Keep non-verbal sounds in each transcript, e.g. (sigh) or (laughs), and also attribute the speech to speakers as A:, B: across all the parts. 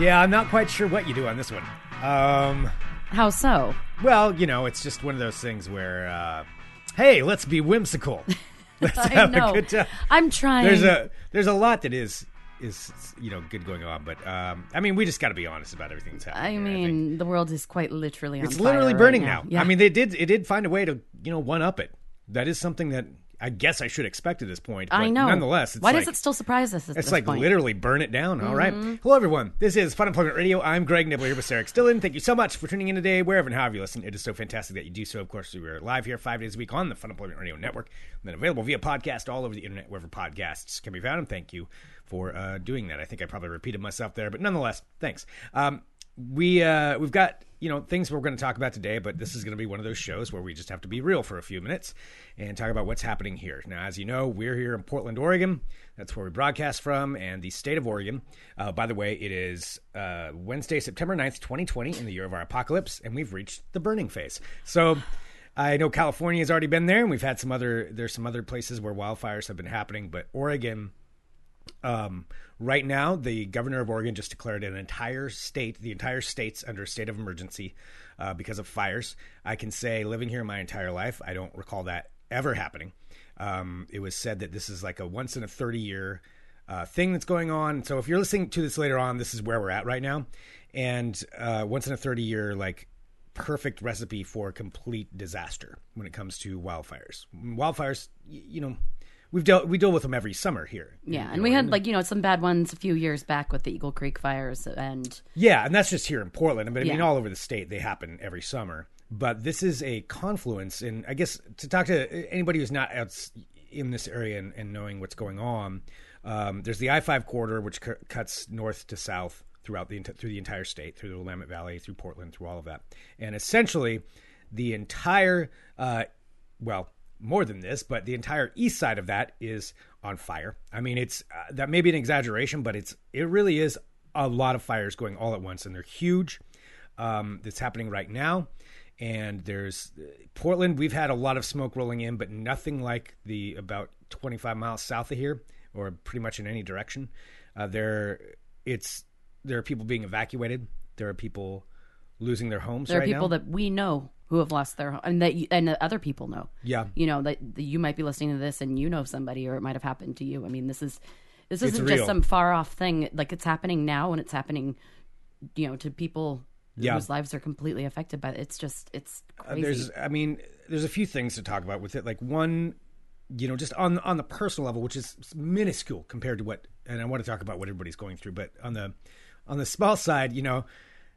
A: Yeah, I'm not quite sure what you do on this one. Um,
B: How so?
A: well, you know, it's just one of those things where, uh, hey, let's be whimsical. (laughs) Let's
B: I
A: have
B: know.
A: a good time.
B: I'm trying.
A: There's a there's a lot that is is you know good going on, but um, I mean, we just got to be honest about everything that's happening.
B: I
A: here,
B: mean,
A: think.
B: the world is quite literally on
A: it's literally
B: right
A: burning
B: now.
A: now.
B: Yeah.
A: I mean, they did it did find a way to you know one up it. That is something that I guess I should expect at this point.
B: I know.
A: Nonetheless, it's
B: why
A: like,
B: does it still surprise us? At
A: It's
B: this
A: like
B: point? Mm-hmm.
A: literally burn it down. All right. Hello, everyone. This is Funemployment Radio. I'm Greg Nibler here with Sarah X. Dillon. Thank you so much for tuning in today, wherever and however you listen. It is so fantastic that you do so. Of course, we are live here five days a week on the Funemployment Radio Network, and then available via podcast all over the internet, wherever podcasts can be found. And thank you for uh, doing that. I think I probably repeated myself there, but nonetheless, thanks. Um, we uh, we've got you know things we're going to talk about today, but this is going to be one of those shows where we just have to be real for a few minutes and talk about what's happening here. Now, as you know, we're here in Portland, Oregon. That's where we broadcast from, and the state of Oregon. Uh, by the way, it is uh, Wednesday, September 9th, 2020, in the year of our apocalypse, and we've reached the burning phase. So. I know California has already been there, and we've had some other. There's some other places where wildfires have been happening, but Oregon um, right now, the governor of Oregon just declared an entire state, the entire state's under a state of emergency uh, because of fires. I can say, living here my entire life, I don't recall that ever happening. Um, it was said that this is like a once in a 30 year uh, thing that's going on. So if you're listening to this later on, this is where we're at right now. And uh, once in a 30 year, like, perfect recipe for complete disaster when it comes to wildfires. Wildfires, you know, we've dealt we deal with them every summer here.
B: Yeah, and we had like you know some bad ones a few years back with the Eagle Creek fires, and
A: Yeah, and that's just here in Portland. But I mean,
B: Yeah.
A: all over the state, they happen every summer. But this is a confluence, and I guess to talk to anybody who's not out in this area and, and knowing what's going on, um, there's the I five corridor, which cu- cuts north to south throughout the through the entire state, through the Willamette Valley, through Portland, through all of that, and essentially the entire, uh, well, more than this, but the entire east side of that is on fire. I mean, it's uh, that may be an exaggeration, but it's it really is a lot of fires going all at once, and they're huge. Um, that's happening right now, and there's Portland. We've had a lot of smoke rolling in, but nothing like the about 25 miles south of here, or pretty much in any direction. Uh, there, it's there are people being evacuated. There are people losing their homes.
B: there are
A: right
B: people
A: now.
B: that we know who have lost their home, and that you, and that other people know.
A: Yeah.
B: you know that, that you might be listening to this and you know somebody, or it might have happened to you. I mean, this is this isn't just some far off thing. Like it's happening now, and it's happening, you know, to people
A: Yeah.
B: whose lives are completely affected by it. It's just it's
A: Uh, there's i mean there's a few things to talk about with it like one you know just on on the personal level which is minuscule compared to what and i want to talk about what everybody's going through but on the on the small side you know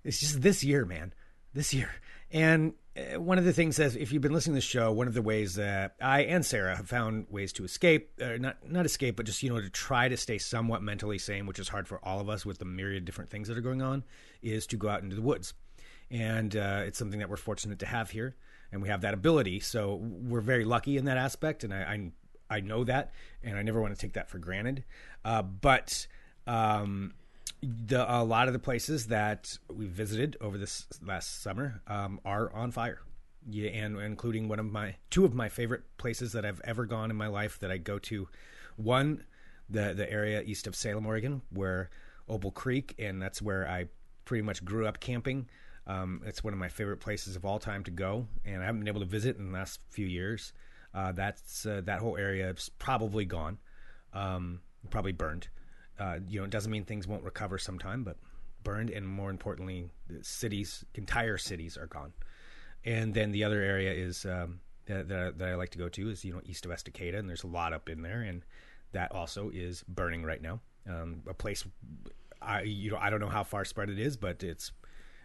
A: it's just this year man this year and uh, one of the things that if you've been listening to the show one of the ways that i and sarah have found ways to escape uh, not not escape but just you know to try to stay somewhat mentally sane which is hard for all of us with the myriad different things that are going on is to go out into the woods and uh, it's something that we're fortunate to have here, and we have that ability. So we're very lucky in that aspect, and I I, I know that, and I never want to take that for granted. Uh, but um, the a lot of the places that we visited over this last summer um, are on fire. Yeah, and including one of my two of my favorite places that I've ever gone in my life that I go to. One, the the area east of Salem, Oregon, where Opal Creek, and that's where I pretty much grew up camping. Um, it's one of my favorite places of all time to go, and I haven't been able to visit in the last few years. Uh, that's uh, that whole area is probably gone, um, probably burned. Uh, you know, it doesn't mean things won't recover sometime, but burned, and more importantly, the cities, entire cities, are gone. And then the other area is um, that, that, I, that I like to go to is you know east of Estacada, and there's a lot up in there, and that also is burning right now. Um, a place I you know I don't know how far spread it is, but it's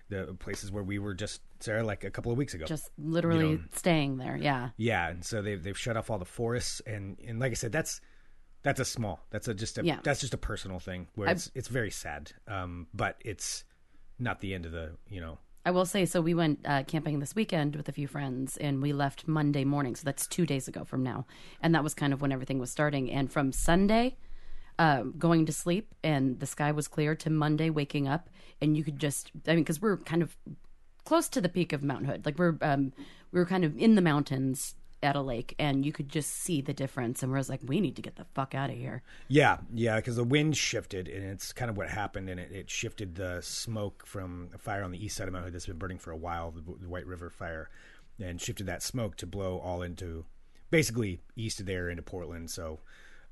A: the places where we were just Sarah like a couple of weeks ago.
B: just literally
A: you know-
B: staying there. Yeah,
A: yeah, and so they've they've shut off all the forests, and and like I said, that's that's a small, that's a just a
B: Yeah.
A: that's just a personal thing where
B: I-
A: it's it's very sad, um, but it's not the end of the you know
B: I will say, so we went uh, camping this weekend with a few friends, and we left Monday morning. So that's two days ago from now, and that was kind of when everything was starting. And from Sunday, uh, going to sleep, and the sky was clear, to Monday waking up, and you could just, I mean, because we're kind of close to the peak of Mount Hood, like we're um, we were kind of in the mountains at a lake, and you could just see the difference. And we're like, we need to get the fuck out of here.
A: Yeah, yeah, because the wind shifted, and it's kind of what happened, and it, it shifted the smoke from a fire on the east side of Mount Hood that's been burning for a while, the, the White River fire, and shifted that smoke to blow all into basically east of there into Portland. So,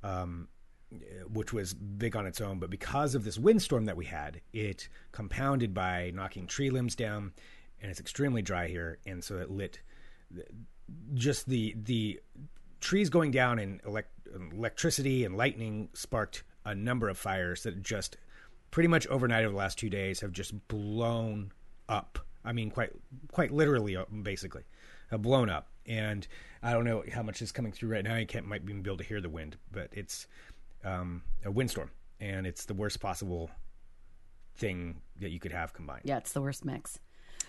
A: um, which was big on its own, but because of this windstorm that we had, it compounded by knocking tree limbs down, and it's extremely dry here, and so it lit just the the trees going down and elect, electricity and lightning sparked a number of fires that just pretty much overnight over the last two days have just blown up. I mean, quite quite literally, uh, basically, have blown up. And I don't know how much is coming through right now. You can't might even be able to hear the wind, but it's um, a windstorm, and it's the worst possible thing that you could have combined.
B: Yeah, it's the worst mix.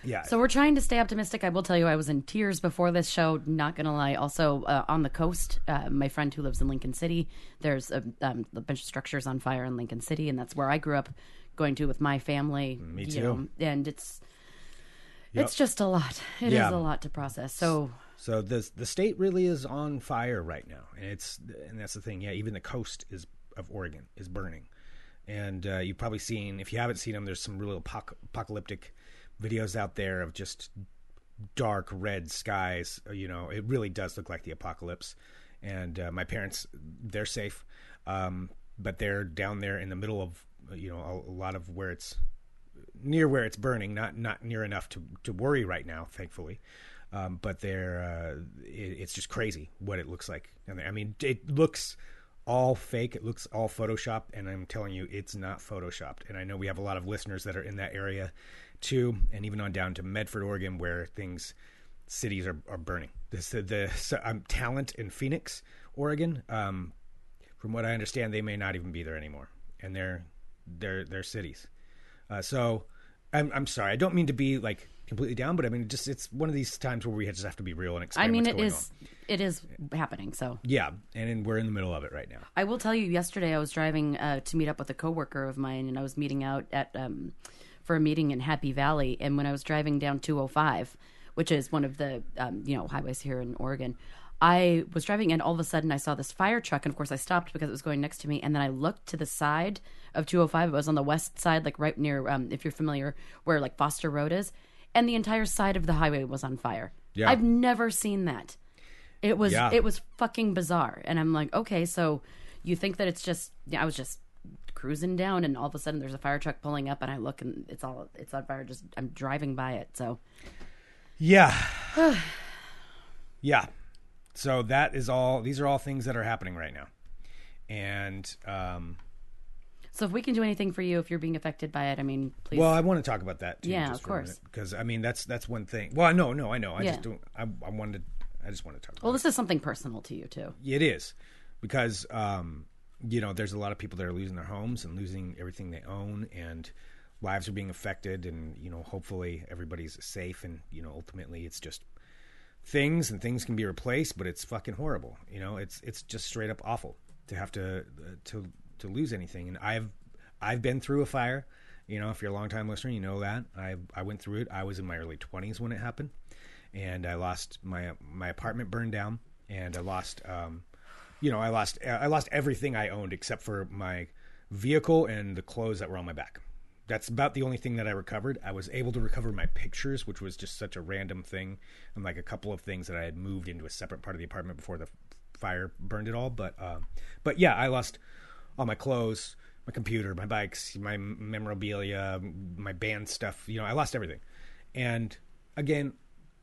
A: Yeah.
B: So we're trying to stay optimistic. I will tell you, I was in tears before this show. Not gonna lie. Also, uh, on the coast, uh, my friend who lives in Lincoln City, there's a, um, a bunch of structures on fire in Lincoln City, and that's where I grew up, going to with my family.
A: Me too.
B: know, and it's
A: Yep.
B: it's just a lot. It is
A: Yeah.
B: a lot to process. So
A: So the the state really is on fire right now, and it's and that's the thing. Yeah, even the coast is of Oregon is burning, and uh, you've probably seen if you haven't seen them, there's some real apoc- apocalyptic videos out there of just dark red skies. You know, it really does look like the apocalypse. And uh, my parents, they're safe, um, but they're down there in the middle of you know a, a lot of where it's near where it's burning, not not near enough to to worry right now, thankfully. Um, but they're uh, it, it's just crazy what it looks like. And I mean, it looks all fake. It looks all Photoshop, and I'm telling you, it's not photoshopped. And I know we have a lot of listeners that are in that area too, and even on down to Medford, Oregon, where things cities are, are burning. This the, the um, Talent in Phoenix, Oregon. Um, from what I understand, they may not even be there anymore, and they're they're they're cities. Uh, so I'm I'm sorry. I don't mean to be like completely down, but I mean just it's one of these times where we just have to be real and explain.
B: I mean, it is
A: on.
B: it is happening. So
A: Yeah, and, and we're in the middle of it right now.
B: I will tell you, yesterday I was driving uh, to meet up with a coworker of mine, and I was meeting out at um, for a meeting in Happy Valley. And when I was driving down 205, which is one of the um, you know highways here in Oregon, I was driving, and all of a sudden I saw this fire truck, and of course I stopped because it was going next to me. And then I looked to the side of 205. It was on the west side, like right near, um, if you're familiar, where like Foster Road is, and the entire side of the highway was on fire.
A: Yeah.
B: I've never seen that. It was
A: Yeah.
B: it was fucking bizarre, and I'm like, okay, so you think that it's just? Yeah, I was just cruising down, and all of a sudden there's a fire truck pulling up, and I look, and it's all it's on fire. Just I'm driving by it, so
A: Yeah, (sighs) yeah. So that is all. These are all things that are happening right now, and um,
B: so if we can do anything for you, if you're being affected by it, I mean, please.
A: well, I want to talk about that too.
B: Yeah,
A: just
B: of course.
A: because I mean that's that's one thing. Well, no, no, I know. I
B: Yeah.
A: just don't. I, I wanted. I just want to talk. About
B: well, this is something personal to you too.
A: It is because um, you know there's a lot of people that are losing their homes and losing everything they own, and lives are being affected. And you know, hopefully everybody's safe. And you know, ultimately, it's just things and things can be replaced, but it's fucking horrible. You know, it's it's just straight up awful to have to uh, to to lose anything. And I've I've been through a fire. You know, if you're a long time listener, you know that I I went through it. I was in my early 20s when it happened, and I lost my my apartment burned down, and I lost um, you know, I lost I lost everything I owned except for my vehicle and the clothes that were on my back. That's about the only thing that I recovered. I was able to recover my pictures, which was just such a random thing, and like a couple of things that I had moved into a separate part of the apartment before the fire burned it all. But uh, but yeah, I lost all my clothes, my computer, my bikes, my memorabilia, my band stuff. You know, I lost everything. And again,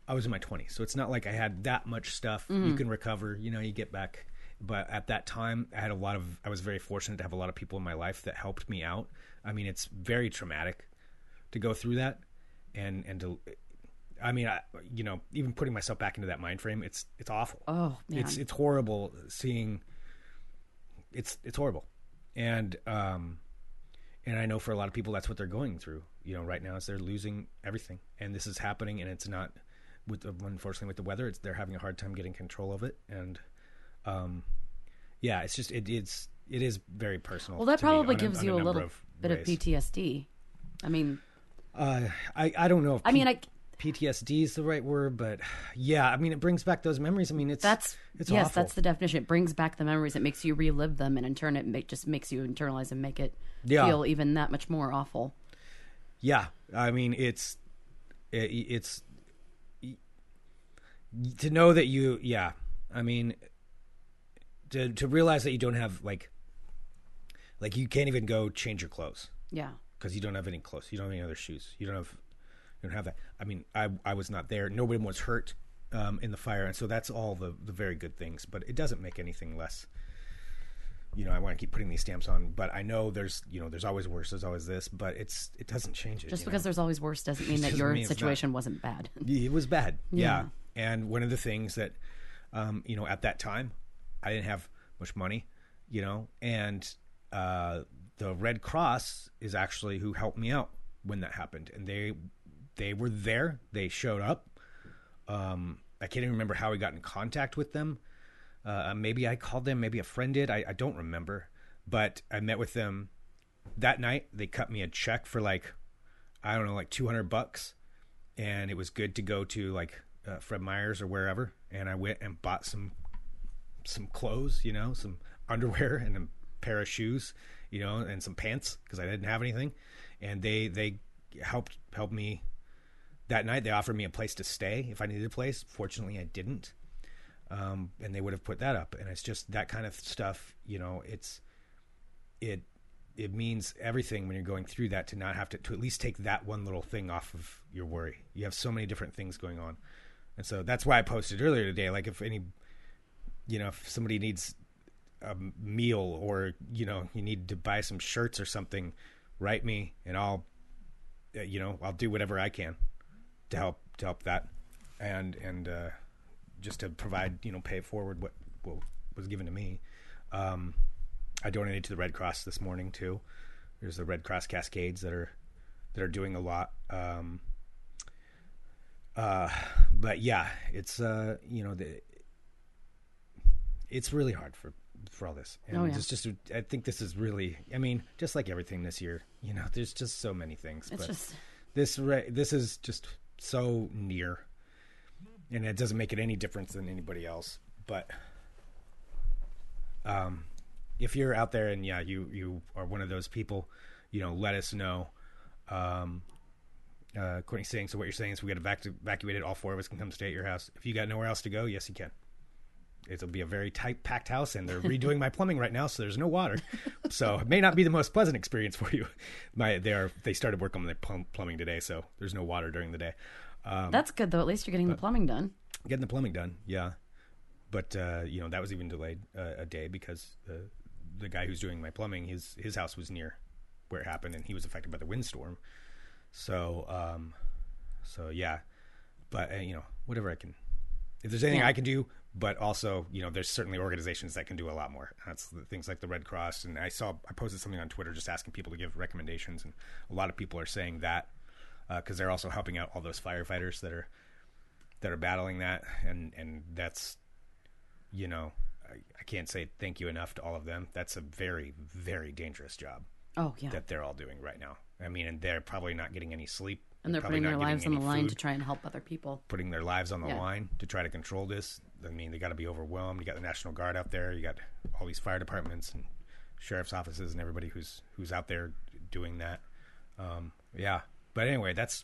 A: I was in my 20s, so it's not like I had that much stuff. You can recover, you know, you get back. But at that time, I had a lot of, I was very fortunate to have a lot of people in my life that helped me out. I mean, it's very traumatic to go through that. And, and to, I mean, I, you know, even putting myself back into that mind frame, it's, it's awful.
B: Oh man,
A: It's, it's horrible seeing, it's, it's horrible. And, um, and I know for a lot of people that's what they're going through. You know, right now is they're losing everything, and this is happening, and it's not with the, unfortunately with the weather. It's they're having a hard time getting control of it, and um, yeah, it's just it, it's it is very personal.
B: well, that probably gives
A: on
B: you a little
A: of
B: bit of. PTSD. I mean,
A: Uh, I I don't know. If
B: I mean, I
A: PTSD is the right word, but yeah, I mean, it brings back those memories. I mean, it's
B: That's
A: it's
B: yes,
A: awful.
B: that's the definition. It brings back the memories. It makes you relive them, and in turn, it make, just makes you internalize and make it
A: Yeah.
B: feel even that much more awful.
A: Yeah, I mean it's it, it's to know that you yeah. I mean to to realize that you don't have like like you can't even go change your clothes
B: Yeah,
A: because you don't have any clothes. You don't have any other shoes. You don't have you don't have that. I mean, I I was not there. Nobody was hurt um, in the fire, and so that's all the the very good things. But it doesn't make anything less. You know, I want to keep putting these stamps on, but I know there's you know there's always worse. There's always this, but it's it doesn't change it.
B: just because
A: know?
B: there's always worse doesn't (laughs) mean that
A: doesn't
B: your
A: mean it's not.
B: situation wasn't bad.
A: it was bad. (laughs) Yeah.
B: Yeah.
A: And one of the things that, um, you know, at that time, I didn't have much money, you know, and uh, the Red Cross is actually who helped me out when that happened, and they they were there. They showed up. Um, I can't even remember how we got in contact with them. Uh, maybe I called them. Maybe a friend did. I, I don't remember. But I met with them that night. They cut me a check for like, I don't know, like two hundred bucks and it was good to go to like uh, Fred Meyer's or wherever. And I went and bought some some clothes, you know, some underwear (laughs) and a pair of shoes, you know, and some pants because I didn't have anything. And they they helped helped me that night. They offered me a place to stay if I needed a place. Fortunately, I didn't. Um, and they would have put that up. And it's just that kind of stuff, you know. It's it it means everything when you're going through that to not have to to at least take that one little thing off of your worry. You have so many different things going on. And so that's why I posted earlier today like if any you know, if somebody needs a meal or you know, you need to buy some shirts or something, write me and I'll uh, you know, I'll do whatever I can to help to help that and and uh just to provide, you know, pay forward what what was given to me. Um I donated to the Red Cross this morning too. There's the Red Cross Cascades that are that are doing a lot. Um, uh, but yeah, it's uh, you know the it's really hard for for all this, and
B: Oh, yeah.
A: it's just I think this is really. I mean, just like everything this year, you know, there's just so many things.
B: It's
A: but
B: just
A: this re- this is just so near, and it doesn't make it any difference than anybody else. But um, if you're out there and yeah, you you are one of those people, you know, let us know. Um, uh, Courtney's saying so. What you're saying is we got evacu- evacuated. All four of us can come stay at your house. If you got nowhere else to go, yes, you can. It'll be a very tight, packed house, and they're (laughs) redoing my plumbing right now, so there's no water. So it may not be the most pleasant experience for you. My they are they started work on their plum- plumbing today, so there's no water during the day. Um,
B: that's good though. At least you're getting the plumbing done.
A: getting the plumbing done, yeah. But uh, you know that was even delayed uh, a day because the the guy who's doing my plumbing, his his house was near where it happened, and he was affected by the windstorm. So um, so yeah, but uh, you know whatever I can, if there's anything
B: Yeah.
A: I can do, but also you know there's certainly organizations that can do a lot more. That's things like the Red Cross, and I saw I posted something on Twitter just asking people to give recommendations, and a lot of people are saying that uh, because they're also helping out all those firefighters that are that are battling that and and that's you know I, I can't say thank you enough to all of them. That's a very very dangerous job
B: Oh yeah,
A: that they're all doing right now. I mean and they're probably not getting any sleep
B: and they're putting their lives on the line
A: food,
B: to try and help other people.
A: putting their lives on the
B: Yeah.
A: line to try to control this i mean they got to be overwhelmed you got the national guard out there you got all these fire departments and sheriff's offices and everybody who's who's out there doing that um yeah but anyway that's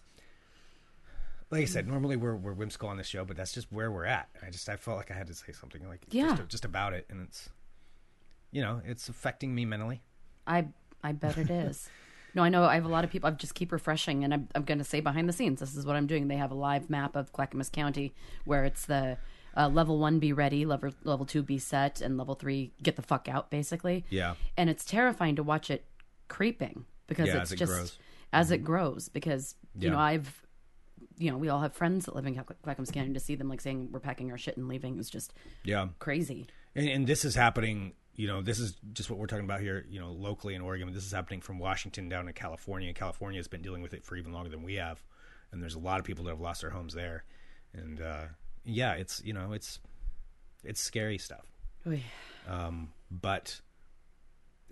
A: like I said, normally we're we're whimsical on this show, but that's just where we're at. I just I felt like I had to say something like
B: Yeah.
A: just, just about it, and it's you know it's affecting me mentally.
B: I I bet it is. (laughs) No, I know. I have a lot of people. I just keep refreshing, and I'm, I'm going to say behind the scenes, this is what I'm doing. They have a live map of Clackamas County where it's the uh, level one be ready, level level two be set, and level three get the fuck out, basically.
A: Yeah.
B: And it's terrifying to watch it creeping because
A: Yeah,
B: it's
A: as it
B: just
A: grows.
B: as it grows. Because you
A: Yeah.
B: know, I've you know, we all have friends that live in Clack- Clackamas County. To see them like saying we're packing our shit and leaving is just
A: Yeah,
B: crazy.
A: and, and this is happening. You know, this is just what we're talking about here. You know, locally in Oregon, this is happening from Washington down to California. California has been dealing with it for even longer than we have, and there's a lot of people that have lost their homes there. And uh, yeah, it's you know, it's it's scary stuff.
B: Oy.
A: Um, but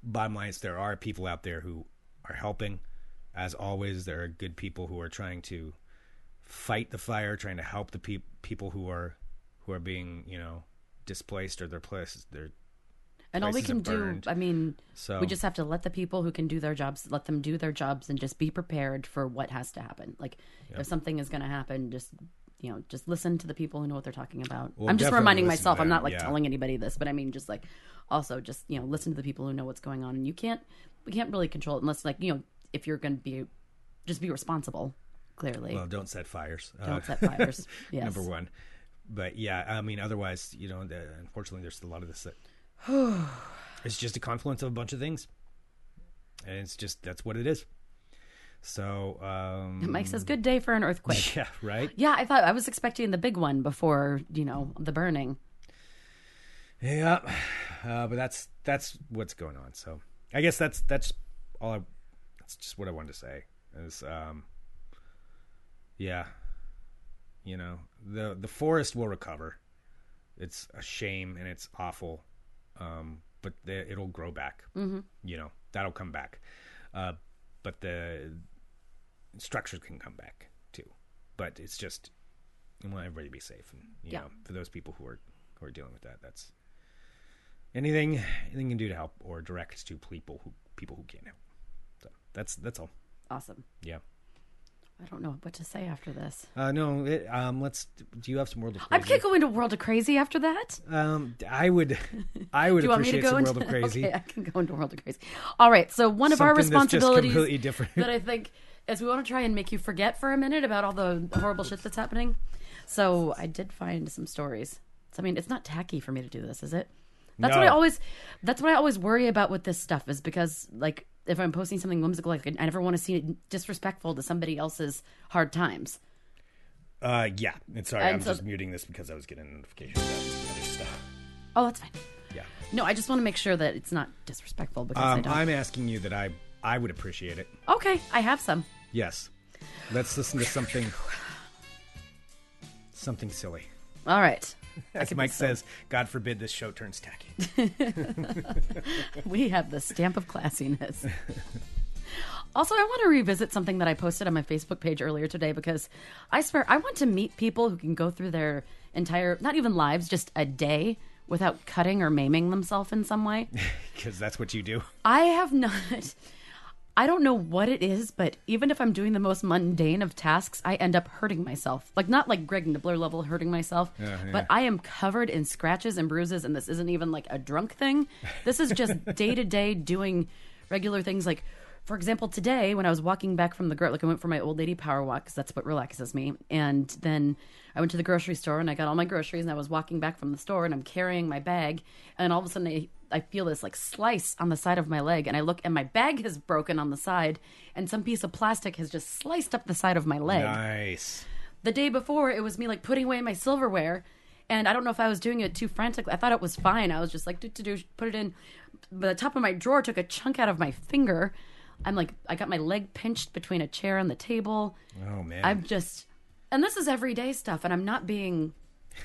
A: bottom line is there are people out there who are helping. As always, there are good people who are trying to fight the fire, trying to help the peop people who are who are being you know displaced or their places their
B: And all we can do. I mean,
A: So-
B: we just have to let the people who can do their jobs, let them do their jobs and just be prepared for what has to happen. Like, if something is going to happen, just, you know, just listen to the people who know what they're talking about.
A: Well,
B: I'm just reminding myself, I'm not like
A: yeah.
B: telling anybody this, but I mean, just like, also just, you know, listen to the people who know what's going on. And you can't, we can't really control it unless, like, you know, if you're going to be, just be responsible, clearly.
A: well, don't set fires. Uh,
B: Don't set fires. (laughs) Yes.
A: number one. But yeah, I mean, otherwise, you know, the, unfortunately, there's a lot of this that (sighs) it's just a confluence of a bunch of things, and it's just that's what it is. So, um,
B: it makes says, good day for an earthquake. (laughs)
A: yeah, right.
B: yeah, I thought I was expecting the big one before, you know, the burning.
A: Yeah, uh, but that's that's what's going on. So, I guess that's that's all. I, that's just what I wanted to say. Is um, yeah, you know, the the forest will recover. It's a shame and it's awful, um, but the, it'll grow back. Mm-hmm. You know, that'll come back. Uh, but the structures can come back too. But it's just, I want everybody to be safe, and you
B: Yeah.
A: know, for those people who are who are dealing with that, that's anything anything you can do to help or direct to people who people who can't help. So that's that's all.
B: Awesome.
A: Yeah.
B: I don't know what to say after this.
A: Uh, no, it, um, let's. Do you have some world of
B: I can't go into World of Crazy after that.
A: Um, I would, I would (laughs)
B: Do you want me to
A: appreciate
B: go
A: some
B: into
A: world of (laughs) crazy.
B: Okay, I can go into World of Crazy. All right. So one of our
A: Something that's just
B: responsibilities
A: completely different.
B: that I think is we want to try and make you forget for a minute about all the horrible shit that's happening. So I did find some stories. So I mean, it's not tacky for me to do this, is it? That's what I always. That's what I always worry about with this stuff is because like if I'm posting something whimsical, like I never want to seem disrespectful to somebody else's hard times.
A: Uh, yeah. And sorry,
B: And
A: I'm
B: so-
A: just muting this because I was getting notifications about other stuff.
B: Oh, that's fine.
A: Yeah.
B: No, I just want to make sure that it's not disrespectful because I
A: Um,
B: don't.
A: I'm asking you that I, I would appreciate it.
B: Okay, I have some.
A: Yes. Let's listen to something, something silly.
B: All right. (laughs)
A: As Mike says, God forbid this show turns tacky. (laughs) (laughs)
B: We have the stamp of classiness. also, I want to revisit something that I posted on my Facebook page earlier today because I swear I want to meet people who can go through their entire, not even lives, just a day without cutting or maiming themselves in some way.
A: Because that's what you do.
B: I have not. I don't know what it is, but even if I'm doing the most mundane of tasks, I end up hurting myself. Like not like Greg Nibler level hurting myself,
A: Yeah, yeah.
B: but I am covered in scratches and bruises, and this isn't even like a drunk thing. This is just day to day doing regular things. Like, for example, today when I was walking back from the gro- like I went for my old lady power walk because that's what relaxes me, and then I went to the grocery store and I got all my groceries, and I was walking back from the store and I'm carrying my bag, and all of a sudden I I feel this like slice on the side of my leg, and I look, and my bag has broken on the side, and some piece of plastic has just sliced up the side of my leg.
A: Nice.
B: The day before, it was me like putting away my silverware, and I don't know if I was doing it too frantically. I thought it was fine. I was just like, do do do, put it in. But the top of my drawer took a chunk out of my finger. I'm like, I got my leg pinched between a chair and the table.
A: Oh man.
B: I'm just, and this is everyday stuff, and I'm not being.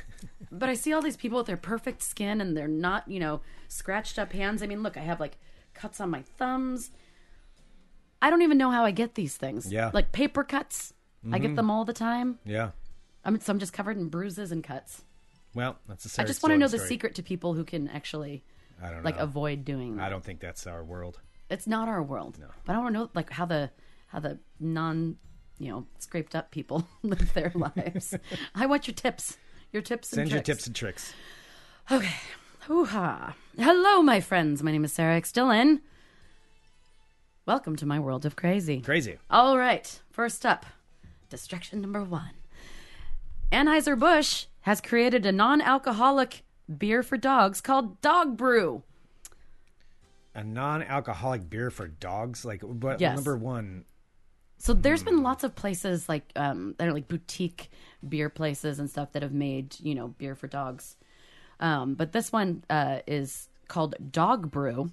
B: (laughs) but I see all these people with their perfect skin and they're not, you know, scratched up hands. I mean, look, I have like cuts on my thumbs. I don't even know how I get these things.
A: Yeah.
B: Like paper cuts. I get mm-hmm. them all the time.
A: yeah.
B: I'm, so I'm just covered in bruises and cuts.
A: Well, that's a
B: I just want to know the secret to people who can actually
A: I don't
B: like
A: know.
B: avoid doing that.
A: I don't think that's our world.
B: It's not our world. No. But I want to know like how the how the non, you know, scraped up people (laughs) live their (laughs) lives. I want your tips. Your tips and
A: Send your tips and tricks.
B: Okay. Hoo-ha. Hello, my friends. My name is Sarah X. Dillon. Welcome to my world of crazy.
A: Crazy.
B: All right. First up, distraction number one. Anheuser-Busch has created a non-alcoholic beer for dogs called Dog Brew.
A: A non-alcoholic beer for dogs. Like, but
B: Yes.
A: number one.
B: So there's
A: Hmm.
B: been lots of places like um, that are like boutique beer places and stuff that have made you know beer for dogs, um, but this one uh, is called Dog Brew.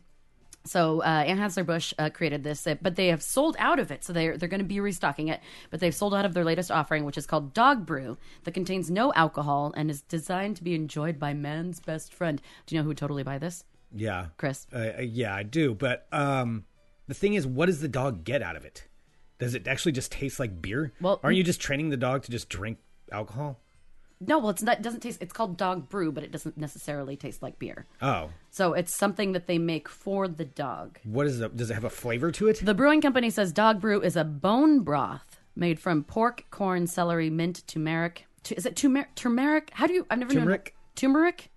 B: So uh, Anheuser Busch uh, created this, uh, but they have sold out of it. So they're they're going to be restocking it, but they've sold out of their latest offering, which is called Dog Brew, that contains no alcohol and is designed to be enjoyed by man's best friend. Do you know who would totally buy this?
A: Yeah.
B: Chris.
A: Uh, uh, yeah, I do. But um, the thing is, what does the dog get out of it? Does it actually just taste like beer?
B: Well-
A: aren't you just training the dog to just drink alcohol?
B: No, well, it's not. It doesn't taste. It's called dog brew, but it doesn't necessarily taste like beer.
A: Oh,
B: So it's something that they make for the dog.
A: what is it? Does it have a flavor to it?
B: The brewing company says dog brew is a bone broth made from pork, corn, celery, mint, turmeric. Tu- Is it turmeric? Turmeric? How do you? I've never
A: Turmeric.
B: known. Turmeric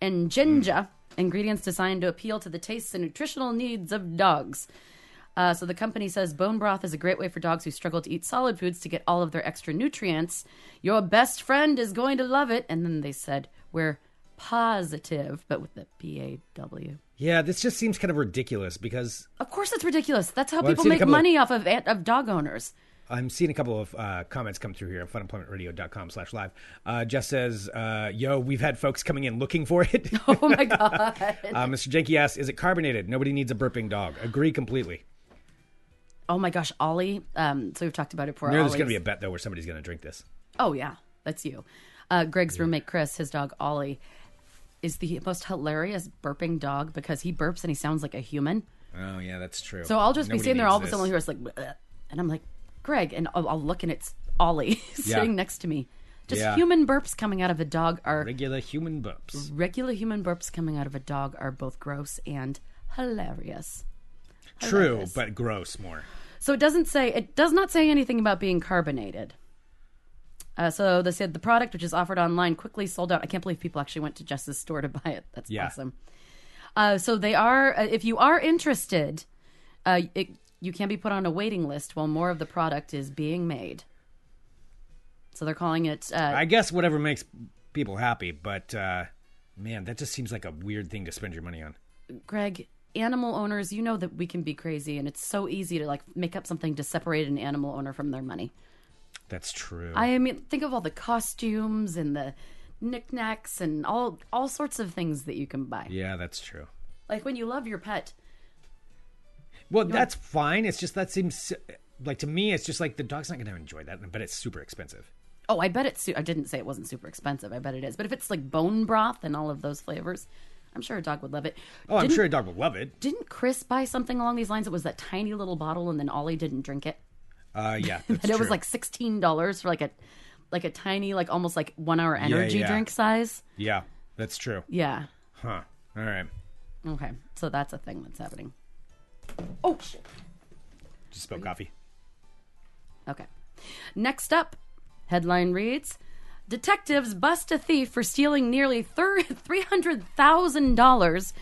B: and ginger. Ingredients designed to appeal to the tastes and nutritional needs of dogs. Uh, so the company says bone broth is a great way for dogs who struggle to eat solid foods to get all of their extra nutrients. Your best friend is going to love it. And then they said we're positive, but with the B A W.
A: Yeah, this just seems kind of ridiculous because
B: Of course, it's ridiculous. That's how
A: Well,
B: people make
A: couple of-
B: money off of of dog owners.
A: I'm seeing a couple of uh, comments come through here at funemploymentradio.com slash live. Uh, Jess says, uh, yo, we've had folks coming in looking for it. (laughs)
B: Oh my (laughs) god!
A: uh, Mr. Jenke asks, is it carbonated? Nobody needs a burping dog. Agree completely.
B: Oh my gosh, Ollie. Um, so we've talked about it before.
A: There- There's going to be a bet, though, where somebody's going to drink this.
B: Oh yeah, that's you. Uh, Greg's roommate Chris, his dog Ollie, is the most hilarious burping dog because he burps and he sounds like a human.
A: Oh, yeah, that's true.
B: So I'll just be sitting there, all of a sudden, hear like, "Bleh," and I'm like, Greg, and I'll, I'll look and it's Ollie (laughs) sitting
A: Yeah.
B: next to me. Just
A: Yeah.
B: human burps coming out of a dog are
A: Regular human burps.
B: regular human burps coming out of a dog are both gross and hilarious.
A: True, but gross more.
B: So it doesn't say it does not say anything about being carbonated. Uh, so they said the product, which is offered online, quickly sold out. I can't believe people actually went to Jess's store to (laughs) buy it. That's
A: Yeah.
B: awesome. Uh, so they are. Uh, if you are interested, uh, it, you can be put on a waiting list while more of the product is being made. So they're calling it. Uh,
A: I guess whatever makes people happy, but uh, man, that just seems like a weird thing to spend your money on.
B: Greg, animal owners, you know that we can be crazy, and it's so easy to like make up something to separate an animal owner from their money.
A: That's true.
B: I mean, think of all the costumes and the knickknacks and all all sorts of things that you can buy.
A: yeah, that's true.
B: Like when you love your pet,
A: Well, that's fine. It's just that seems like to me, it's just like the dog's not going to enjoy that, but it's super expensive.
B: oh, I bet it's. Su- I didn't say it wasn't super expensive. I bet it is. But if it's like bone broth and all of those flavors, I'm sure a dog would love it.
A: Oh, I'm sure a dog would love it.
B: Didn't Chris buy something along these lines? It was that tiny little bottle, and then Ollie didn't drink it,
A: Uh, yeah, (laughs) that's
B: and it was like sixteen dollars for like a like a tiny, like almost like one hour energy
A: yeah.
B: drink size.
A: yeah, that's true.
B: Yeah.
A: Huh. All right.
B: Okay. So that's a thing that's happening. Oh shit.
A: Just spilled coffee.
B: Okay. Next up, headline reads Detectives bust a thief for stealing nearly (laughs) $300,000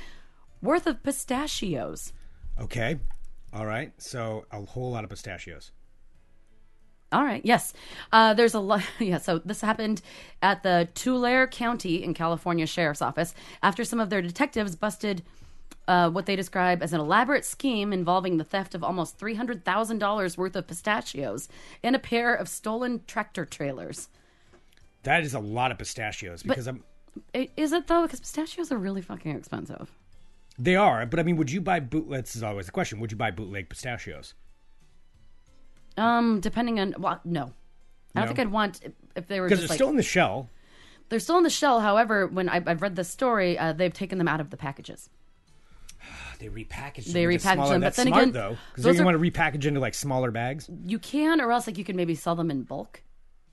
B: worth of pistachios.
A: Okay. All right. So a whole lot of pistachios.
B: All right. Yes. Uh, there's a lot. (laughs) Yeah. So this happened at the Tulare County in California Sheriff's Office after some of their detectives busted uh, what they describe as an elaborate scheme involving the theft of almost $300,000 worth of pistachios and a pair of stolen tractor trailers.
A: That is a lot of pistachios because I'm.
B: Is it though? Because pistachios are really fucking expensive.
A: They are, but I mean, would you buy boot? This is always the question. Would you buy bootleg pistachios?
B: Um, depending on well, no, I don't
A: No?
B: think I'd want if- they were
A: Because they're
B: like
A: still in the shell.
B: they're still in the shell. However, when I, I've read the story, uh, they've taken them out of the packages. (sighs)
A: They repackage.
B: They
A: into
B: repackage them, but then
A: smart,
B: again,
A: though, because
B: those
A: you want to repackage into like smaller bags.
B: You can, or else like you can maybe sell them in bulk.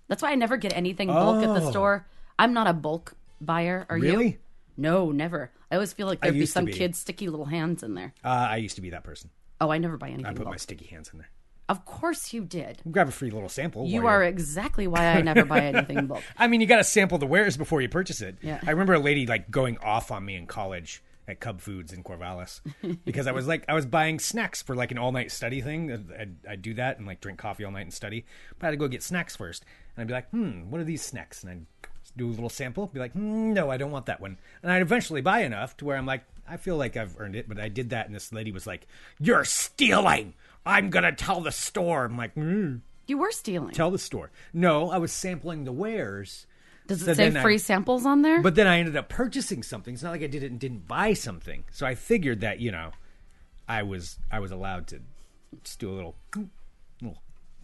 B: That's why I never get anything bulk at the
A: Oh.
B: store. I'm not a bulk buyer. Are you?
A: Really?
B: No, never. I always feel like there'd be
A: used to
B: some
A: be.
B: kid's sticky little hands in there.
A: Uh, I used to be that person.
B: Oh, I never buy anything I
A: put
B: bulk.
A: my sticky hands in there.
B: Of course you did.
A: Grab a free little sample.
B: You
A: while
B: are
A: you're-
B: exactly why I never buy anything bulk. (laughs)
A: I mean, you got to sample the wares before you purchase it.
B: Yeah.
A: I remember a lady like going off on me in college at Cub Foods in Corvallis (laughs) because I was like I was buying snacks for like an all night study thing. I'd, I'd do that and like drink coffee all night and study, but I had to go get snacks first. And I'd be like, hmm, what are these snacks? And I'd do a little sample, be like, hmm, no, I don't want that one. And I'd eventually buy enough to where I'm like, I feel like I've earned it. But I did that, and this lady was like, "You're stealing." I'm gonna tell the store. I'm like, mm,
B: You were stealing.
A: tell the store. No, I was sampling the wares.
B: Does it
A: So
B: say
A: then I-
B: free samples on there?
A: But then I ended up purchasing something. It's not like I did it and didn't buy something. So I figured that you know, I was I was allowed to just do a little, little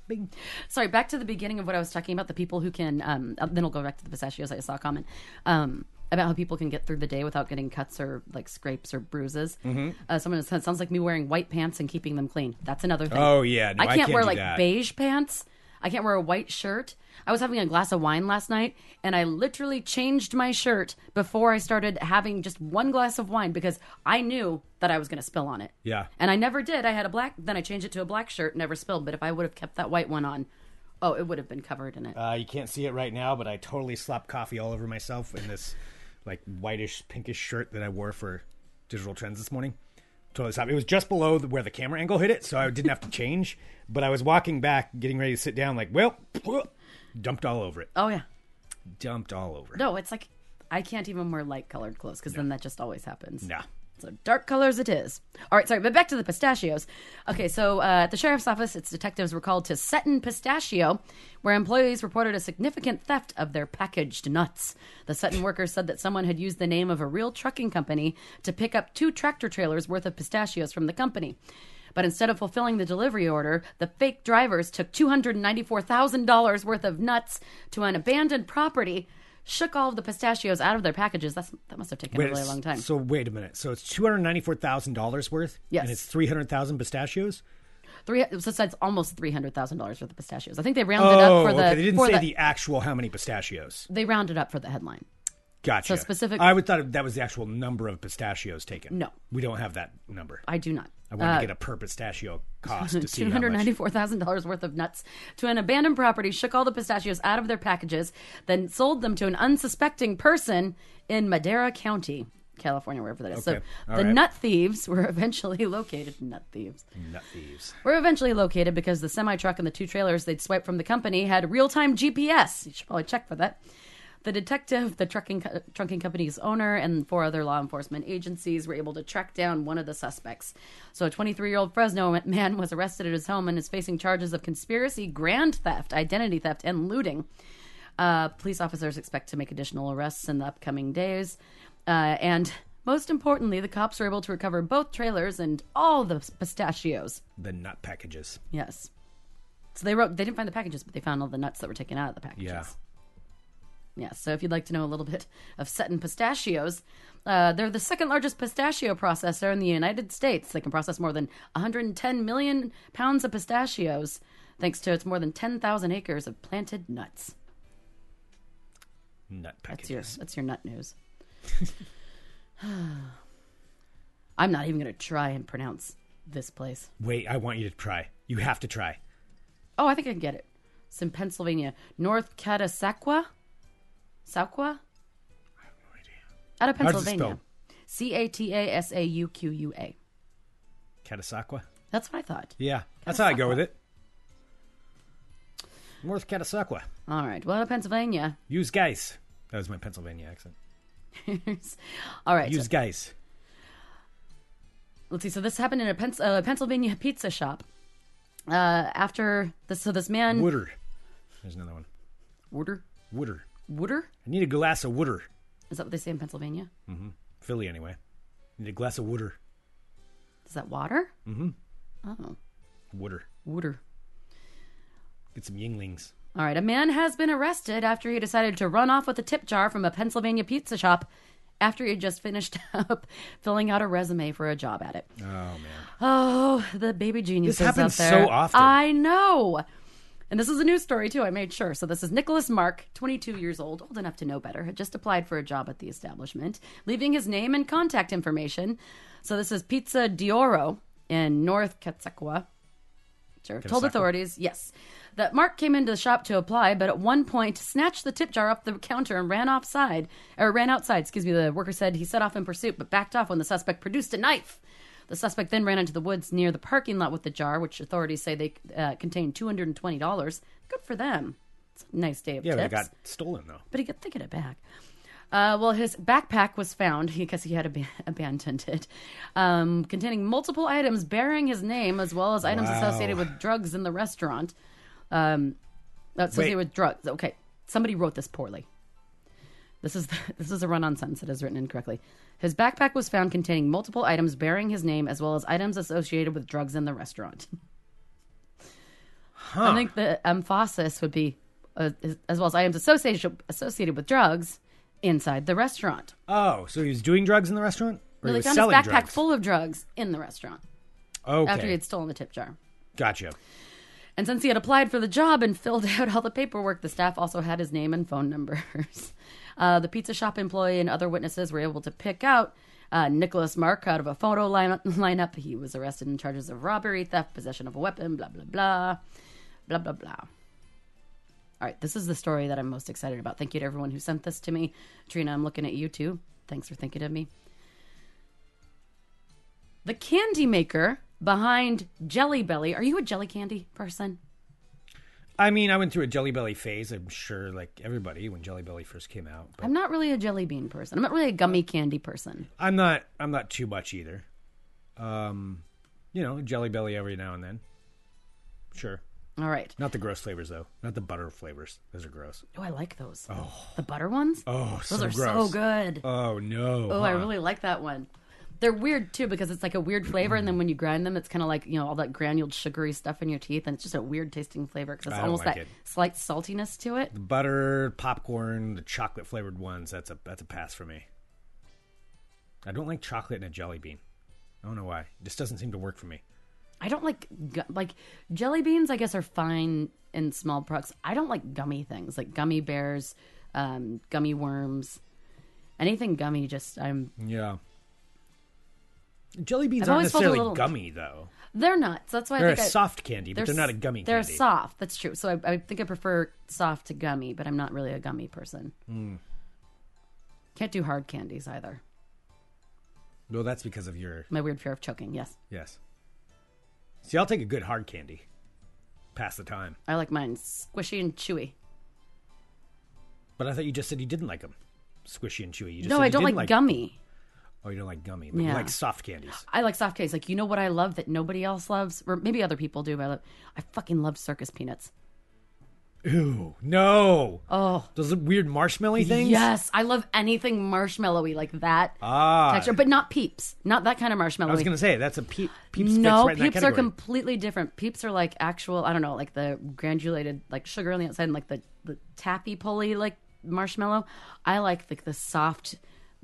A: bing.
B: Sorry, back to the beginning of what I was talking about. The people who can, um, uh, then I'll go back to the pistachios. I saw a comment. Um, about how people can get through the day without getting cuts or like scrapes or bruises.
A: Mm-hmm.
B: Uh, someone said sounds like me wearing white pants and keeping them clean. That's another thing.
A: Oh, yeah. No,
B: I
A: I
B: can't
A: can't
B: wear like
A: that.
B: beige pants. I can't wear a white shirt. I was having a glass of wine last night and I literally changed my shirt before I started having just one glass of wine because I knew that I was going to spill on it.
A: Yeah.
B: And I never did. I had a black, then I changed it to a black shirt, never spilled. But if I would have kept that white one on, oh, it would have been covered in it.
A: Uh, you can't see it right now, but I totally slopped coffee all over myself in this like whitish pinkish shirt that I wore for Digital Trends this morning. Totally slopped. It was just below the, where the camera angle hit it, so I didn't have to change. But I was walking back, getting ready to sit down, like, well, dumped all over it.
B: oh, yeah.
A: Dumped all over it.
B: No, it's like I can't even wear light colored clothes because then that just always happens.
A: Nah.
B: So dark colors it is. All right, sorry, but back to the pistachios. Okay, so uh, at the sheriff's office, its detectives were called to Setton Pistachio, where employees reported a significant theft of their packaged nuts. The Setton workers said that someone had used the name of a real trucking company to pick up two tractor trailers worth of pistachios from the company. But instead of fulfilling the delivery order, the fake drivers took $294,000 worth of nuts to an abandoned property, shook all of the pistachios out of their packages. That's, that must have taken a really long time.
A: So wait a minute. So it's two hundred ninety four thousand dollars worth.
B: Yes.
A: And it's three hundred thousand pistachios.
B: Three, so that's almost three hundred thousand dollars worth of pistachios. I think they rounded up oh, for the.
A: Oh, okay. They didn't say
B: the,
A: the actual how many pistachios.
B: They rounded up for the headline.
A: Gotcha.
B: So specific-
A: I would thought that was the actual number of pistachios taken.
B: No.
A: we don't have that number.
B: I do not.
A: I want to uh, get a per pistachio cost to see
B: Two hundred ninety-four thousand dollars worth of nuts to an abandoned property. Shook all the pistachios out of their packages, then sold them to an unsuspecting person in Madera County, California, wherever that is.
A: Okay.
B: So
A: All
B: the
A: right.
B: nut thieves were (laughs) eventually located. Nut thieves.
A: Nut thieves.
B: were eventually located because the semi truck and the two trailers they'd swiped from the company had real time GPS. You should probably check for that. The detective, the trucking, co- trucking company's owner, and four other law enforcement agencies were able to track down one of the suspects. So, a 23 year old Fresno man was arrested at his home and is facing charges of conspiracy, grand theft, identity theft, and looting. Uh, police officers expect to make additional arrests in the upcoming days. Uh, and most importantly, the cops were able to recover both trailers and all the pistachios.
A: The nut packages.
B: Yes. So they wrote they didn't find the packages, but they found all the nuts that were taken out of the packages.
A: Yeah.
B: Yeah. So if you'd like to know a little bit of Setton pistachios, uh, they're the second largest pistachio processor in the United States. They can process more than 110 million pounds of pistachios, thanks to its more than 10,000 acres of planted nuts.
A: Nut
B: That's your that's your nut news. (sighs) I'm not even going to try and pronounce this place.
A: Wait, I want you to try. You have to try.
B: Oh, I think I can get it. It's in Pennsylvania. North Catasauqua? Sauqua? Out of Pennsylvania. C A T A S A U Q U A.
A: Catasauqua?
B: That's what I thought.
A: Yeah, that's how I go with it. North Catasauqua.
B: All right. Well, out of Pennsylvania.
A: Use guys. That was my Pennsylvania accent. (laughs)
B: All right. so-
A: Use guys.
B: let's see. So this happened in a Pens- uh, Pennsylvania pizza shop. Uh, after this, so this man
A: Wooder. There's another one.
B: Wooder
A: Wooder.
B: Wooder
A: I need a glass of water.
B: is that what they say in Pennsylvania?
A: Philly, anyway. Need a glass of water.
B: Is that water? Mm-hmm. Oh,
A: Water.
B: Water.
A: Get some Yuenglings.
B: All right, a man has been arrested after he decided to run off with a tip jar from a Pennsylvania pizza shop after he had just finished (laughs) up filling out a resume for a job at it.
A: Oh, man.
B: Oh, the baby geniuses
A: This happens
B: out there.
A: so often.
B: I know. And this is a news story too. I made sure. So this is Nicholas Mark, 22 years old, old enough to know better, had just applied for a job at the establishment, leaving his name and contact information. So this is Pizza Dioro in North Catasauqua. Sure. Told authorities, yes, that Mark came into the shop to apply, but at one point snatched the tip jar off the counter and ran offside, or ran outside. Excuse me. The worker said he set off in pursuit, but backed off when the suspect produced a knife. The suspect then ran into the woods near the parking lot with the jar, which authorities say they uh, contained two hundred and twenty dollars. Good for them. It's a nice day of
A: Yeah, but it
B: tips
A: got stolen, though.
B: but he got to get it back. Uh, well, his backpack was found (laughs) because he had ab- abandoned it, um, containing multiple items bearing his name as well as items
A: Wow.
B: associated with drugs in the restaurant. Um, associated
A: Wait.
B: with drugs. Okay, somebody wrote this poorly. This is (laughs) this is a run-on sentence that is written incorrectly. His backpack was found containing multiple items bearing his name as well as items associated with drugs in the restaurant. I think the emphasis would be uh, as well as items associated associated with drugs inside the restaurant.
A: Oh, so he was doing drugs in the restaurant? Or
B: No,
A: he was
B: found his backpack
A: drugs?
B: full of drugs in the restaurant
A: Okay.
B: after he had stolen the tip jar.
A: Gotcha.
B: And since he had applied for the job and (laughs) filled out all the paperwork, the staff also had his name and phone numbers. (laughs) Uh, the pizza shop employee and other witnesses were able to pick out uh, Nicholas Mark out of a photo line- (laughs) lineup. He was arrested in charges of robbery, theft, possession of a weapon, blah, blah, blah. Blah, blah, blah. All right, this is the story that I'm most excited about. Thank you to everyone who sent this to me. Trina, I'm looking at you too. Thanks for thinking of me. The candy maker behind Jelly Belly. Are you a jelly candy person?
A: I mean, I went through a Jelly Belly phase. I'm sure, like everybody, when Jelly Belly first came out. But
B: I'm not really a jelly bean person. I'm not really a gummy candy person.
A: I'm not. I'm not too much either. Um, you know, Jelly Belly every now and then. Sure.
B: All right.
A: Not the gross flavors though. Not the butter flavors. Those are gross.
B: Oh, I like those. Oh. The butter ones?
A: Oh,
B: those
A: so
B: are
A: gross.
B: so good.
A: Oh no.
B: Oh, I really like that one. They're weird too because it's like a weird flavor, and then when you grind them, it's kind of like you know all that granuled sugary stuff in your teeth, and it's just a weird tasting flavor because it's
A: I don't
B: almost
A: like
B: that
A: it.
B: slight saltiness to it.
A: The butter, popcorn, the chocolate flavored ones. That's a that's a pass for me. I don't like chocolate in a jelly bean. I don't know why. It just doesn't seem to work for me.
B: I don't like gu- like jelly beans. I guess are fine in small products. I don't like gummy things like gummy bears, um, gummy worms, anything gummy. Just I'm
A: Yeah. Jelly beans
B: I've
A: aren't
B: always felt a
A: necessarily
B: little-
A: gummy though.
B: they're not. So that's why
A: They're
B: I
A: a
B: think I,
A: soft candy, but they're, not a gummy candy.
B: They're
A: candy.
B: soft. That's true. So I, I think I prefer soft to gummy, but I'm not really a gummy person.
A: Hmm.
B: Can't do hard candies either.
A: Well, that's because of your
B: My weird fear of choking. Yes,
A: yes. See, I'll take a good hard candy. Pass the time.
B: I like mine squishy and chewy.
A: But I thought you just said you didn't like them. Squishy and chewy. You just
B: No,
A: said
B: I
A: you
B: don't
A: didn't
B: like, gummy.
A: Oh, you don't like gummy, but you
B: Yeah.
A: like soft candies.
B: I like soft candies. Like you know what I love that nobody else loves, or maybe other people do. But I, love, I fucking love circus peanuts.
A: Ooh, no.
B: Oh
A: Those weird marshmallowy things?
B: yes, I love anything marshmallowy like that
A: Ah.
B: texture, but not peeps. Not that kind of marshmallow.
A: I was going to say, that's a peep. Peeps
B: no,
A: right
B: peeps are completely different. Peeps are like actual, I don't know, like the granulated like sugar on the outside and like the, the tappy pulley like marshmallow. I like the, the soft,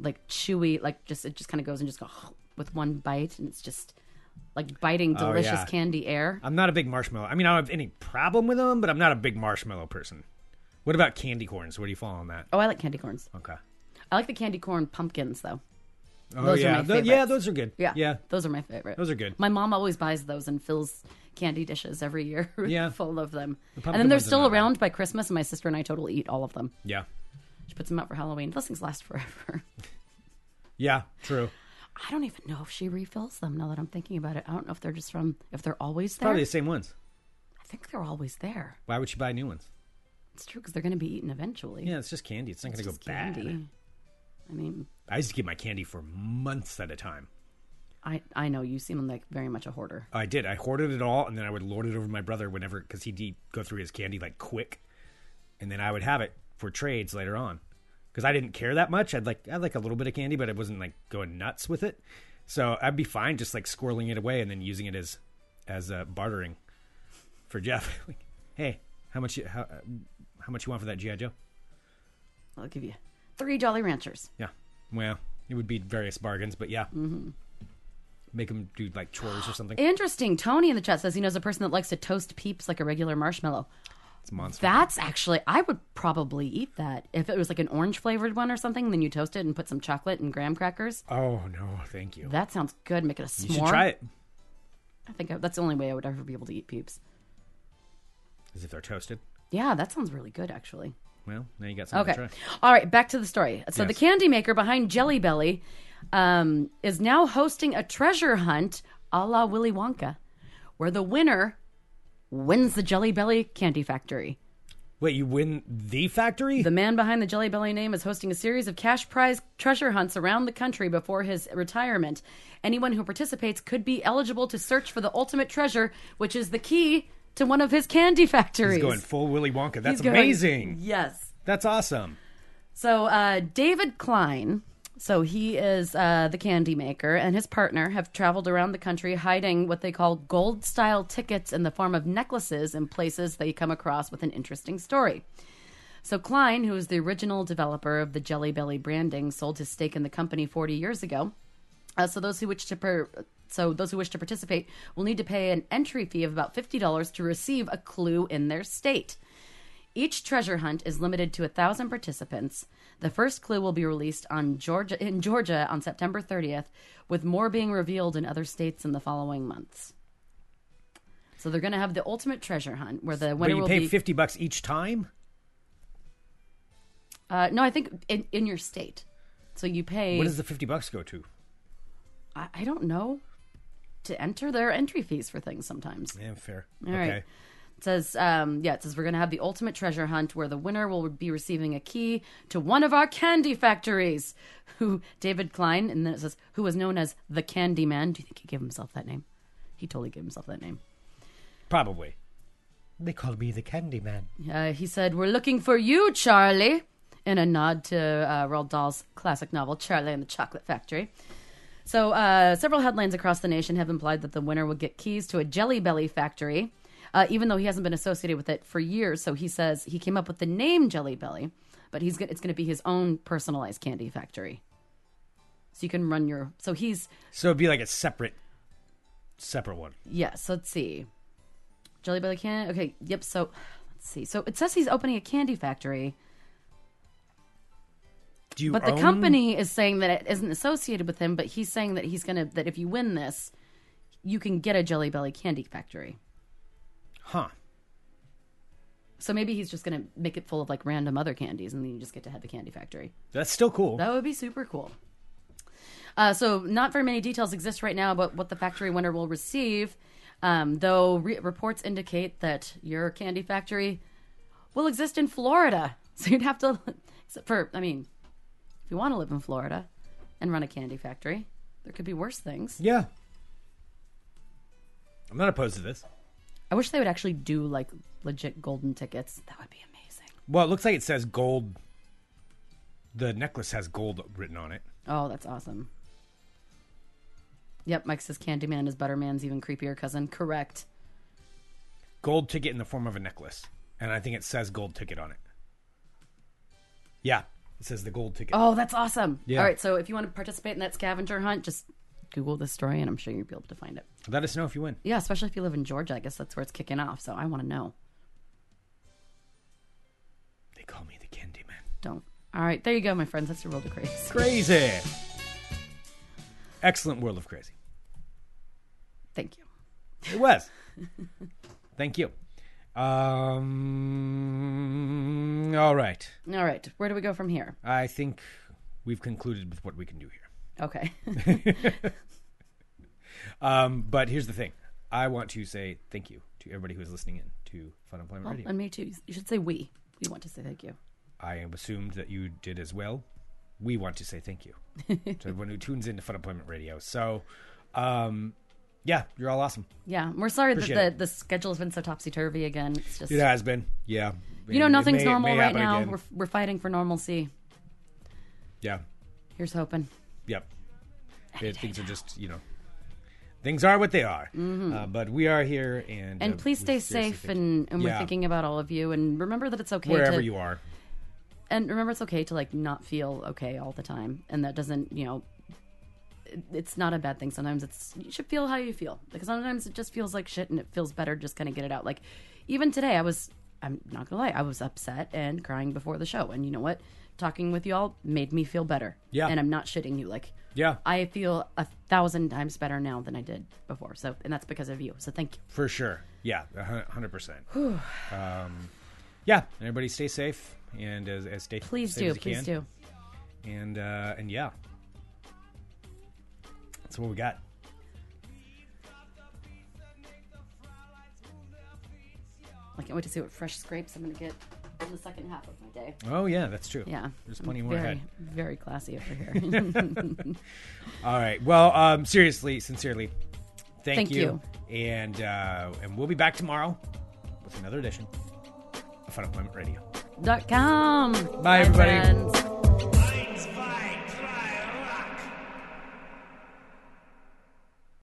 B: like chewy, like just it just kind of goes and just go (sighs) with one bite, and it's just like biting
A: Oh,
B: delicious
A: yeah.
B: candy air.
A: I'm not a big marshmallow. I mean, I don't have any problem with them, but I'm not a big marshmallow person. What about candy corns? Where do you fall on that?
B: Oh, I like candy corns.
A: Okay.
B: I like the candy corn pumpkins though.
A: Oh,
B: Those
A: yeah. yeah, those are good.
B: Yeah,
A: Yeah.
B: those are my favorite.
A: Those are good.
B: My mom always buys those and fills candy dishes every year (laughs)
A: Yeah.
B: full of them.
A: pumpkin
B: and then they're still
A: not bad.
B: around by Christmas, and my sister and I totally eat all of them.
A: Yeah.
B: She puts them out for Halloween. Those things last forever. (laughs)
A: Yeah, true.
B: I don't even know if she refills them now that I'm thinking about it. I don't know if they're just from if they're always there.
A: Probably the same ones.
B: I think they're always there.
A: Why would she buy new ones?
B: It's true because they're going to be eaten eventually.
A: Yeah, it's just candy. It's not going to go
B: Just
A: bad.
B: I mean,
A: I used to keep my candy for months at a time.
B: I I know you seem like very much a hoarder.
A: I did. I hoarded it all, and then I would lord it over my brother whenever, because he'd eat, go through his candy like quick, and then I would have it for trades later on. Because I didn't care that much. I'd like I like a little bit of candy, but I wasn't like going nuts with it. So I'd be fine just like squirreling it away and then using it as as uh, bartering for Jeff. (laughs) like, hey, how much you, how how much you want for that GI Joe?
B: I'll give you three Jolly Ranchers.
A: Yeah. Well, it would be various bargains, but yeah. Mm-hmm. Make them do like chores or something. (gasps)
B: Interesting. Tony in the chat says he knows a person that likes to toast peeps like a regular marshmallow.
A: It's monster.
B: That's actually, I would probably eat that if it was like an orange flavored one or something. Then you toast it and put some chocolate and graham crackers.
A: oh no, thank you.
B: That sounds good. Make it a s'more.
A: You should try it.
B: I think I, that's the only way I would ever be able to eat peeps.
A: As if they're toasted.
B: Yeah, that sounds really good actually.
A: Well, now you got something
B: Okay.
A: to try.
B: All right, back to the story. So the candy maker behind Jelly Belly um, is now hosting a treasure hunt a la Willy Wonka, where the winner wins the Jelly Belly candy factory.
A: Wait, you win the factory?
B: The man behind the Jelly Belly name is hosting a series of cash prize treasure hunts around the country before his retirement. Anyone who participates could be eligible to search for the ultimate treasure, which is the key to one of his candy factories.
A: He's going full Willy Wonka. That's
B: He's going-
A: amazing.
B: Yes.
A: That's awesome.
B: So uh, David Klein, so he is uh, the candy maker, and his partner have traveled around the country hiding what they call gold style tickets in the form of necklaces in places they come across with an interesting story. So Klein, who is the original developer of the Jelly Belly branding, sold his stake in the company 40 years ago. Uh, so those who wish to per- so those who wish to participate will need to pay an entry fee of about $50 to receive a clue in their state. Each treasure hunt is limited to a thousand participants. The first clue will be released on Georgia in Georgia on September 30th, with more being revealed in other states in the following months. So they're going to have the ultimate treasure hunt, where the winner
A: you
B: will
A: pay
B: be.
A: fifty bucks each time.
B: uh, no, I think in, in your state. So you pay.
A: What does the fifty bucks go to?
B: I, I don't know. To enter, there are entry fees for things sometimes.
A: Yeah, fair.
B: All
A: okay.
B: right. It says, um, yeah, it says we're going to have the ultimate treasure hunt where the winner will be receiving a key to one of our candy factories. (laughs) Who David Klein, and then it says, who was known as the Candy Man. Do you think he gave himself that name? He totally gave himself that name.
A: Probably. They called me the Candy Man.
B: Uh, he said, We're looking for you, Charlie, in a nod to uh, Roald Dahl's classic novel, Charlie and the Chocolate Factory. So, uh, several headlines across the nation have implied that the winner will get keys to a Jelly Belly factory, uh, even though he hasn't been associated with it for years. So, he says he came up with the name Jelly Belly, but he's it's going to be his own personalized candy factory. So, you can run your. So, he's.
A: So it'd be like a separate, separate one.
B: Yes, let's see. Jelly Belly can. Okay, yep. So, let's see. So, it says he's opening a candy factory.
A: Do you?
B: But the company is saying that it isn't associated with him, but he's saying that he's gonna that if you win this, you can get a Jelly Belly candy factory.
A: Huh.
B: So maybe he's just gonna make it full of like random other candies, and then you just get to have the candy factory.
A: That's still cool.
B: That would be super cool. Uh, so not very many details exist right now about what the factory winner will receive, um, though re- reports indicate that your candy factory will exist in Florida. (laughs) So you'd have to, for I mean, if you want to live in Florida and run a candy factory, there could be worse things.
A: yeah. I'm not opposed to this.
B: I wish they would actually do like legit golden tickets. That would be amazing.
A: Well, it looks like it says gold. The necklace has gold written on it.
B: Oh, that's awesome. Yep, Mike says Candyman is Butterman's even creepier cousin. Correct.
A: Gold ticket in the form of a necklace, and I think it says gold ticket on it. Yeah, it says the gold ticket.
B: Oh, that's awesome.
A: Yeah.
B: All right, so if you want to participate in that scavenger hunt, just Google this story and I'm sure you'll be able to find it.
A: Let us know if you win.
B: Yeah, especially if you live in Georgia. I guess that's where it's kicking off. So I want to know.
A: They call me the Candy Man.
B: Don't. All right, there you go, my friends. That's your world of craze.
A: Crazy. Excellent world of crazy.
B: Thank you.
A: It was. (laughs) Thank you. Um. All right.
B: All right, where do we go from here?
A: I think we've concluded with what we can do here.
B: Okay. (laughs)
A: Um, but here's the thing. I want to say thank you to everybody who is listening in to Funemployment Radio.
B: and me too. You should say we. We want to say thank you.
A: I assumed that you did as well. We want to say thank you (laughs) to everyone who tunes into Funemployment Radio. So, um, yeah, you're all awesome.
B: Yeah, we're sorry that
A: Appreciate
B: the, the schedule has been so topsy turvy again. It's just
A: It has been, yeah.
B: you know nothing's
A: may-
B: normal right now.
A: again.
B: We're we're fighting for normalcy.
A: Yeah,
B: Here's hoping.
A: Yep. It- things are just, you know, things are what they are. Uh, but we are here, and
B: Mm-hmm. And
A: uh,
B: please stay safe, and, and we're thinking about all of you. And remember that it's okay
A: wherever
B: to
A: you are.
B: and remember it's okay to like not feel okay all the time and that doesn't you know it- it's not a bad thing sometimes it's you should feel how you feel because sometimes it just feels like shit and it feels better just kind of get it out like even today i was i'm not gonna lie i was upset and crying before the show and you know what talking with y'all made me feel better
A: Yeah.
B: and i'm not shitting you like
A: Yeah,
B: i feel a thousand times better now than i did before so and that's because of you so thank you
A: for sure. Yeah, hundred percent. Um, yeah, everybody stay safe and as, as stay
B: please
A: safe
B: do
A: as you
B: please
A: can.
B: do
A: and uh, and yeah, that's what we got.
B: i can't wait to see what fresh scrapes i'm gonna get in the second half of my day
A: Oh yeah, that's true.
B: Yeah,
A: There's
B: I'm
A: plenty more
B: very,
A: ahead.
B: Very classy over here. (laughs) (laughs)
A: All right. Well, um, seriously, sincerely, thank,
B: Thank
A: you. And uh, and we'll be back tomorrow with another edition of Funemployment Radio.
B: Dot com.
A: Bye, everybody.
B: friends.